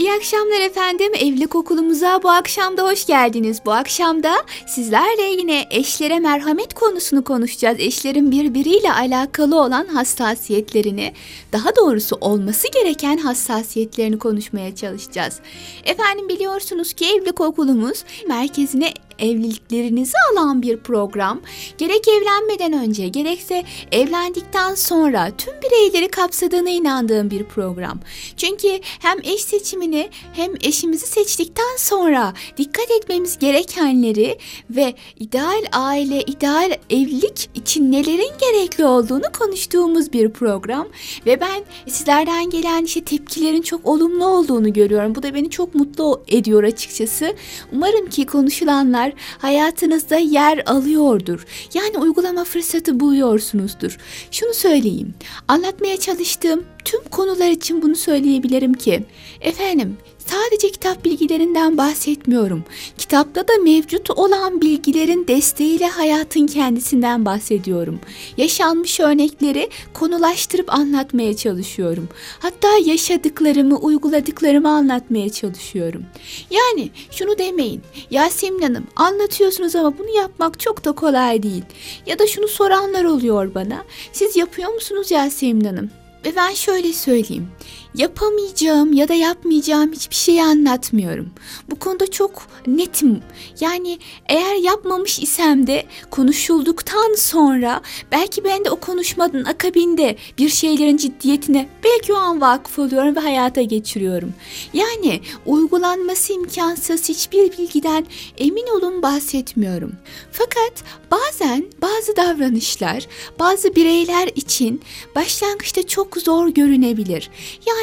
İyi akşamlar efendim. Evlilik okulumuza bu akşam da hoş geldiniz. Bu akşam da sizlerle yine eşlere merhamet konusunu konuşacağız. Eşlerin birbiriyle alakalı olan hassasiyetlerini, daha doğrusu olması gereken hassasiyetlerini konuşmaya çalışacağız. Efendim biliyorsunuz ki evlilik okulumuz merkezine evliliklerinizi alan bir program. Gerek evlenmeden önce gerekse evlendikten sonra tüm bireyleri kapsadığına inandığım bir program. Çünkü hem eş seçimini hem eşimizi seçtikten sonra dikkat etmemiz gerekenleri ve ideal aile, ideal evlilik için nelerin gerekli olduğunu konuştuğumuz bir program. Ve ben sizlerden gelen işte tepkilerin çok olumlu olduğunu görüyorum. Bu da beni çok mutlu ediyor açıkçası. Umarım ki konuşulanlar hayatınızda yer alıyordur. Yani uygulama fırsatı buluyorsunuzdur. Şunu söyleyeyim. Anlatmaya çalıştığım tüm konular için bunu söyleyebilirim ki efendim Sadece kitap bilgilerinden bahsetmiyorum. Kitapta da mevcut olan bilgilerin desteğiyle hayatın kendisinden bahsediyorum. Yaşanmış örnekleri konulaştırıp anlatmaya çalışıyorum. Hatta yaşadıklarımı, uyguladıklarımı anlatmaya çalışıyorum. Yani şunu demeyin. Yasemin Hanım anlatıyorsunuz ama bunu yapmak çok da kolay değil. Ya da şunu soranlar oluyor bana. Siz yapıyor musunuz Yasemin Hanım? Ve ben şöyle söyleyeyim. Yapamayacağım ya da yapmayacağım hiçbir şeyi anlatmıyorum. Bu konuda çok netim. Yani eğer yapmamış isem de konuşulduktan sonra belki ben de o konuşmanın akabinde bir şeylerin ciddiyetine belki o an vakıf oluyorum ve hayata geçiriyorum. Yani uygulanması imkansız hiçbir bilgiden emin olun bahsetmiyorum. Fakat bazen bazı davranışlar bazı bireyler için başlangıçta çok zor görünebilir. Yani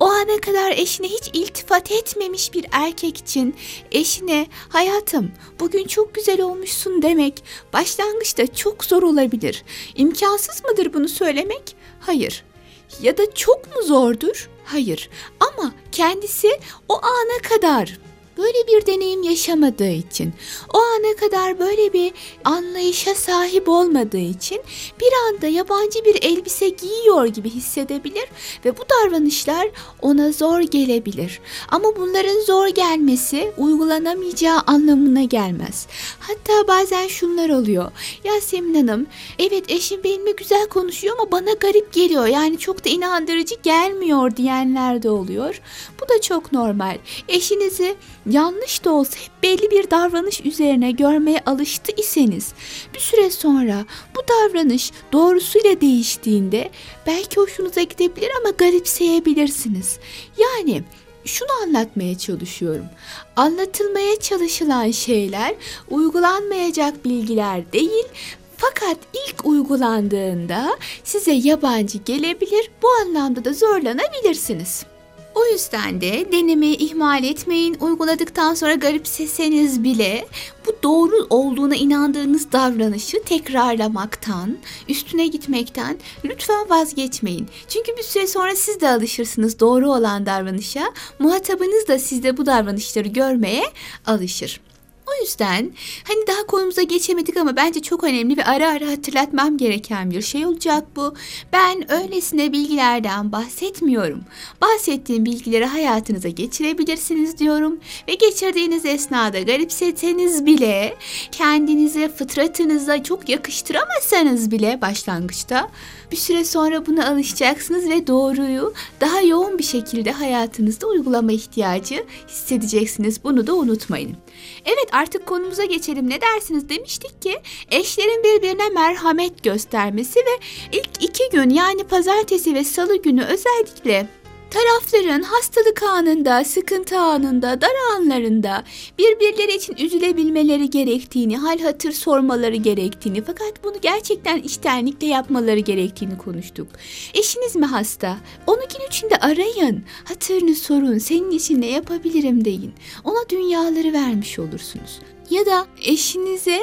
o ana kadar eşine hiç iltifat etmemiş bir erkek için eşine hayatım bugün çok güzel olmuşsun demek başlangıçta çok zor olabilir. İmkansız mıdır bunu söylemek? Hayır. Ya da çok mu zordur? Hayır. Ama kendisi o ana kadar böyle bir deneyim yaşamadığı için, o ana kadar böyle bir anlayışa sahip olmadığı için bir anda yabancı bir elbise giyiyor gibi hissedebilir ve bu davranışlar ona zor gelebilir. Ama bunların zor gelmesi uygulanamayacağı anlamına gelmez. Hatta bazen şunlar oluyor. Yasemin Hanım, evet eşim benimle güzel konuşuyor ama bana garip geliyor. Yani çok da inandırıcı gelmiyor diyenler de oluyor. Bu da çok normal. Eşinizi yanlış da olsa hep belli bir davranış üzerine görmeye alıştı iseniz bir süre sonra bu davranış doğrusuyla değiştiğinde belki hoşunuza gidebilir ama garipseyebilirsiniz. Yani şunu anlatmaya çalışıyorum. Anlatılmaya çalışılan şeyler uygulanmayacak bilgiler değil, fakat ilk uygulandığında size yabancı gelebilir. Bu anlamda da zorlanabilirsiniz. O yüzden de denemeyi ihmal etmeyin. Uyguladıktan sonra garipseseniz bile bu doğru olduğuna inandığınız davranışı tekrarlamaktan, üstüne gitmekten lütfen vazgeçmeyin. Çünkü bir süre sonra siz de alışırsınız doğru olan davranışa. Muhatabınız da sizde bu davranışları görmeye alışır. O yüzden hani daha konumuza geçemedik ama bence çok önemli ve ara ara hatırlatmam gereken bir şey olacak bu. Ben öylesine bilgilerden bahsetmiyorum. Bahsettiğim bilgileri hayatınıza geçirebilirsiniz diyorum ve geçirdiğiniz esnada garipsetseniz bile kendinize fıtratınıza çok yakıştıramazsanız bile başlangıçta bir süre sonra buna alışacaksınız ve doğruyu daha yoğun bir şekilde hayatınızda uygulama ihtiyacı hissedeceksiniz. Bunu da unutmayın. Evet artık konumuza geçelim. Ne dersiniz demiştik ki eşlerin birbirine merhamet göstermesi ve ilk iki gün yani pazartesi ve salı günü özellikle Tarafların hastalık anında, sıkıntı anında, dar anlarında birbirleri için üzülebilmeleri gerektiğini, hal hatır sormaları gerektiğini fakat bunu gerçekten içtenlikle yapmaları gerektiğini konuştuk. Eşiniz mi hasta? Onu gün içinde arayın, hatırını sorun, senin için ne yapabilirim deyin. Ona dünyaları vermiş olursunuz. Ya da eşinize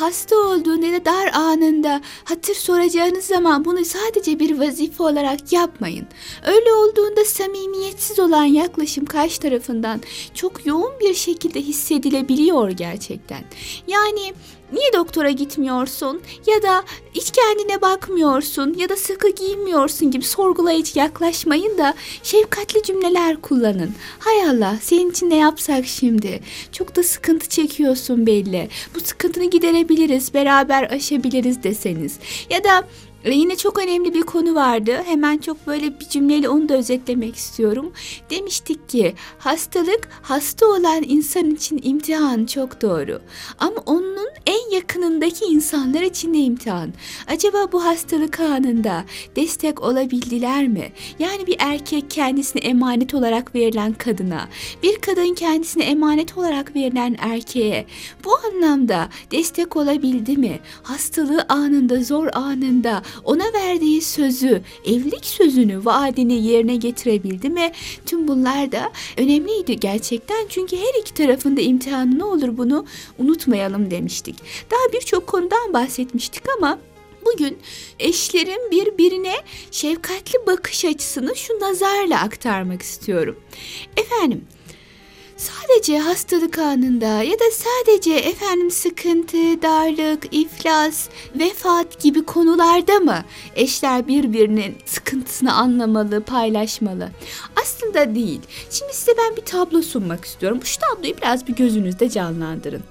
hasta olduğunda ya da dar anında hatır soracağınız zaman bunu sadece bir vazife olarak yapmayın. Öyle olduğunda samimiyetsiz olan yaklaşım karşı tarafından çok yoğun bir şekilde hissedilebiliyor gerçekten. Yani niye doktora gitmiyorsun ya da hiç kendine bakmıyorsun ya da sıkı giyinmiyorsun gibi sorgulayıcı yaklaşmayın da şefkatli cümleler kullanın. Hay Allah senin için ne yapsak şimdi? Çok da sıkıntı çekiyorsun belli. Bu sıkıntını giderebiliriz, beraber aşabiliriz deseniz. Ya da e, Yine çok önemli bir konu vardı. Hemen çok böyle bir cümleyle onu da özetlemek istiyorum. Demiştik ki hastalık hasta olan insan için imtihan çok doğru. Ama onun en yakınındaki insanlar için de imtihan. Acaba bu hastalık anında destek olabildiler mi? Yani bir erkek kendisine emanet olarak verilen kadına, bir kadın kendisine emanet olarak verilen erkeğe bu anlamda destek olabildi mi? Hastalığı anında, zor anında ona verdiği sözü, evlilik sözünü, vaadini yerine getirebildi mi? Tüm bunlar da önemliydi gerçekten. Çünkü her iki tarafında imtihanı ne olur bunu unutmayalım demiştik. Daha birçok konudan bahsetmiştik ama Bugün eşlerin birbirine şefkatli bakış açısını şu nazarla aktarmak istiyorum. Efendim, Sadece hastalık anında ya da sadece efendim sıkıntı, darlık, iflas, vefat gibi konularda mı eşler birbirinin sıkıntısını anlamalı, paylaşmalı? Aslında değil. Şimdi size ben bir tablo sunmak istiyorum. Şu tabloyu biraz bir gözünüzde canlandırın.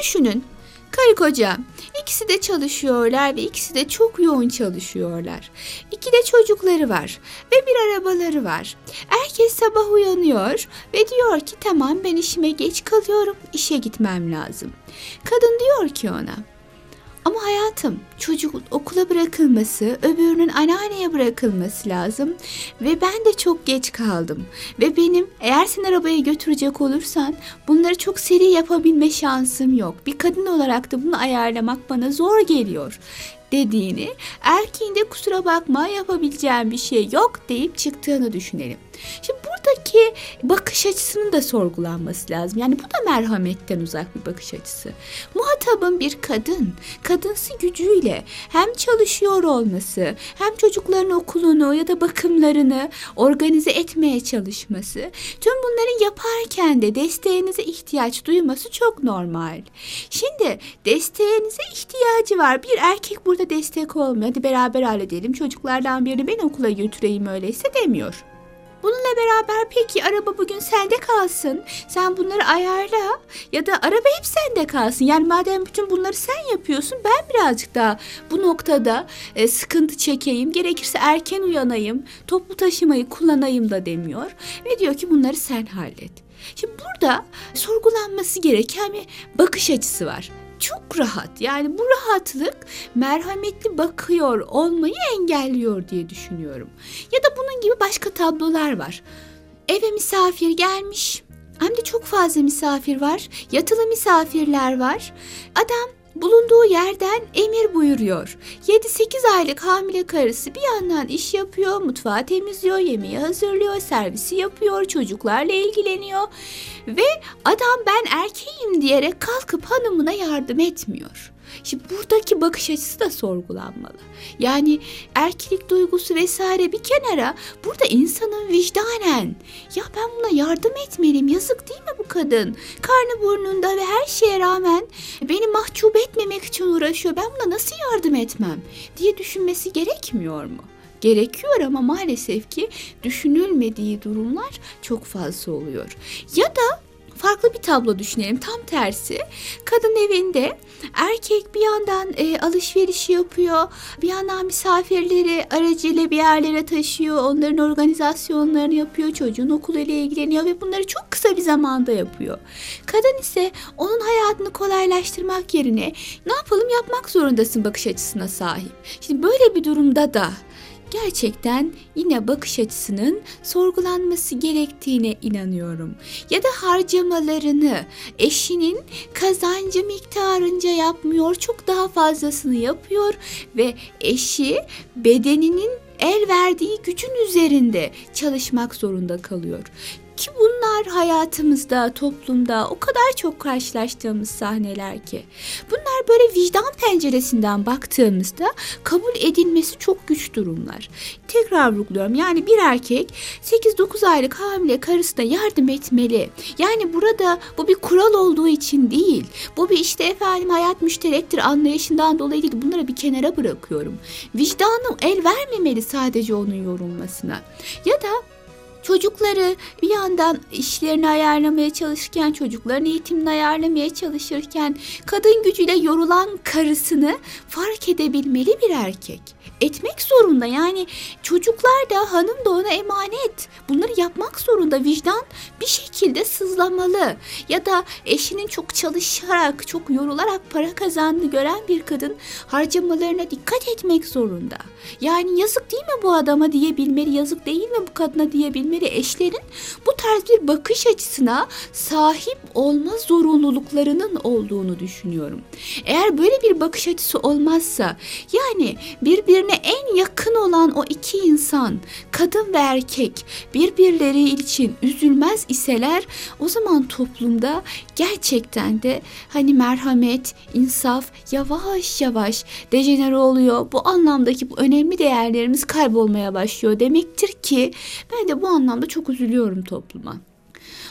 Düşünün Karı koca ikisi de çalışıyorlar ve ikisi de çok yoğun çalışıyorlar. İki de çocukları var ve bir arabaları var. Herkes sabah uyanıyor ve diyor ki tamam ben işime geç kalıyorum işe gitmem lazım. Kadın diyor ki ona ama hayatım çocuk okula bırakılması, öbürünün anneanneye bırakılması lazım ve ben de çok geç kaldım. Ve benim eğer sen arabaya götürecek olursan bunları çok seri yapabilme şansım yok. Bir kadın olarak da bunu ayarlamak bana zor geliyor dediğini, erkeğin de kusura bakma yapabileceğim bir şey yok deyip çıktığını düşünelim. Şimdi buradaki bakış açısının da sorgulanması lazım. Yani bu da merhametten uzak bir bakış açısı. Muhatabın bir kadın, kadınsı gücüyle hem çalışıyor olması, hem çocukların okulunu ya da bakımlarını organize etmeye çalışması, tüm bunları yaparken de desteğinize ihtiyaç duyması çok normal. Şimdi desteğinize ihtiyacı var. Bir erkek burada destek olmuyor. Hadi beraber halledelim. Çocuklardan birini ben okula götüreyim öyleyse demiyor. Bununla beraber peki araba bugün sende kalsın. Sen bunları ayarla ya da araba hep sende kalsın. Yani madem bütün bunları sen yapıyorsun ben birazcık daha bu noktada e, sıkıntı çekeyim. Gerekirse erken uyanayım, toplu taşımayı kullanayım da demiyor. Ve diyor ki bunları sen hallet. Şimdi burada sorgulanması gereken bir bakış açısı var çok rahat. Yani bu rahatlık merhametli bakıyor olmayı engelliyor diye düşünüyorum. Ya da bunun gibi başka tablolar var. Eve misafir gelmiş. Hem de çok fazla misafir var. Yatılı misafirler var. Adam bulunduğu yerden emir buyuruyor. 7-8 aylık hamile karısı bir yandan iş yapıyor, mutfağı temizliyor, yemeği hazırlıyor, servisi yapıyor, çocuklarla ilgileniyor ve adam ben erkeğim diyerek kalkıp hanımına yardım etmiyor. Şimdi buradaki bakış açısı da sorgulanmalı. Yani erkeklik duygusu vesaire bir kenara burada insanın vicdanen ya ben buna yardım etmeliyim yazık değil mi bu kadın? Karnı burnunda ve her şeye rağmen beni mahcup etmemek için uğraşıyor ben buna nasıl yardım etmem diye düşünmesi gerekmiyor mu? gerekiyor ama maalesef ki düşünülmediği durumlar çok fazla oluyor. Ya da farklı bir tablo düşünelim. Tam tersi. Kadın evinde erkek bir yandan e, alışveriş yapıyor. Bir yandan misafirleri aracıyla bir yerlere taşıyor. Onların organizasyonlarını yapıyor. Çocuğun okuluyla ilgileniyor ve bunları çok kısa bir zamanda yapıyor. Kadın ise onun hayatını kolaylaştırmak yerine ne yapalım yapmak zorundasın bakış açısına sahip. Şimdi böyle bir durumda da gerçekten yine bakış açısının sorgulanması gerektiğine inanıyorum. Ya da harcamalarını eşinin kazancı miktarınca yapmıyor, çok daha fazlasını yapıyor ve eşi bedeninin el verdiği gücün üzerinde çalışmak zorunda kalıyor. Ki bunlar Bunlar hayatımızda, toplumda o kadar çok karşılaştığımız sahneler ki. Bunlar böyle vicdan penceresinden baktığımızda kabul edilmesi çok güç durumlar. Tekrar vurguluyorum yani bir erkek 8-9 aylık hamile karısına yardım etmeli. Yani burada bu bir kural olduğu için değil. Bu bir işte efendim hayat müşterektir anlayışından dolayı değil. Bunları bir kenara bırakıyorum. Vicdanım el vermemeli sadece onun yorulmasına. Ya da Çocukları bir yandan işlerini ayarlamaya çalışırken, çocukların eğitimini ayarlamaya çalışırken kadın gücüyle yorulan karısını fark edebilmeli bir erkek. Etmek zorunda yani çocuklar da hanım da ona emanet. Bunları yapmak zorunda vicdan bir şekilde sızlamalı. Ya da eşinin çok çalışarak, çok yorularak para kazandığını gören bir kadın harcamalarına dikkat etmek zorunda. Yani yazık değil mi bu adama diyebilmeli, yazık değil mi bu kadına diyebilmeli eşlerin bu tarz bir bakış açısına sahip olma zorunluluklarının olduğunu düşünüyorum. Eğer böyle bir bakış açısı olmazsa yani birbirine en yakın olan o iki insan kadın ve erkek birbirleri için üzülmez iseler o zaman toplumda gerçekten de hani merhamet, insaf yavaş yavaş dejenere oluyor. Bu anlamdaki bu önemli değerlerimiz kaybolmaya başlıyor demektir ki ben de bu anlamda çok üzülüyorum topluma.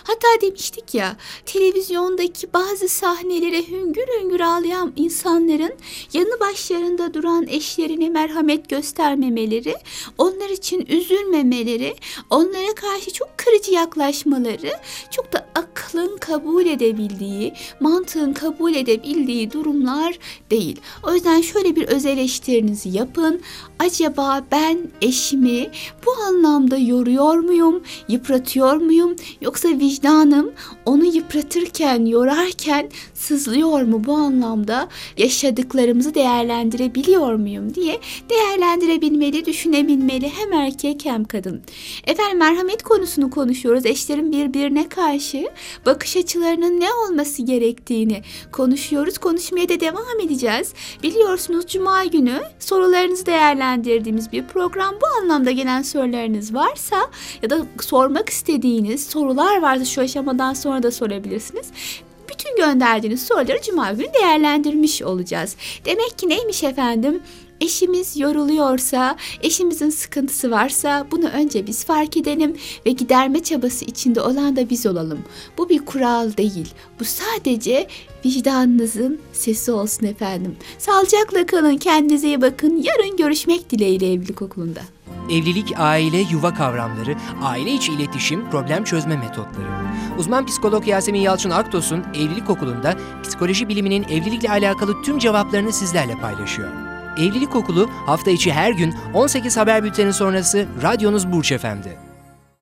Hatta demiştik ya televizyondaki bazı sahnelere hüngür hüngür ağlayan insanların yanı başlarında duran eşlerine merhamet göstermemeleri, onlar için üzülmemeleri, onlara karşı çok kırıcı yaklaşmaları çok da aklın kabul edebildiği, mantığın kabul edebildiği durumlar değil. O yüzden şöyle bir öz eleştirinizi yapın. Acaba ben eşimi bu anlamda yoruyor muyum, yıpratıyor muyum yoksa vicdanım onu yıpratırken, yorarken sızlıyor mu bu anlamda yaşadıklarımızı değerlendirebiliyor muyum diye değerlendirebilmeli, düşünebilmeli hem erkek hem kadın. Efendim merhamet konusunu konuşuyoruz. Eşlerin birbirine karşı bakış açılarının ne olması gerektiğini konuşuyoruz. Konuşmaya da devam edeceğiz. Biliyorsunuz cuma günü sorularınızı değerlendirdiğimiz bir program. Bu anlamda gelen sorularınız varsa ya da sormak istediğiniz sorular varsa şu aşamadan sonra da sorabilirsiniz bütün gönderdiğiniz soruları cuma günü değerlendirmiş olacağız. Demek ki neymiş efendim? Eşimiz yoruluyorsa, eşimizin sıkıntısı varsa bunu önce biz fark edelim ve giderme çabası içinde olan da biz olalım. Bu bir kural değil. Bu sadece vicdanınızın sesi olsun efendim. Sağlıcakla kalın, kendinize iyi bakın. Yarın görüşmek dileğiyle evlilik okulunda. Evlilik, aile, yuva kavramları, aile içi iletişim, problem çözme metotları. Uzman psikolog Yasemin Yalçın Aktos'un Evlilik Okulu'nda psikoloji biliminin evlilikle alakalı tüm cevaplarını sizlerle paylaşıyor. Evlilik Okulu hafta içi her gün 18 haber bülteni sonrası radyonuz Burç Efendi.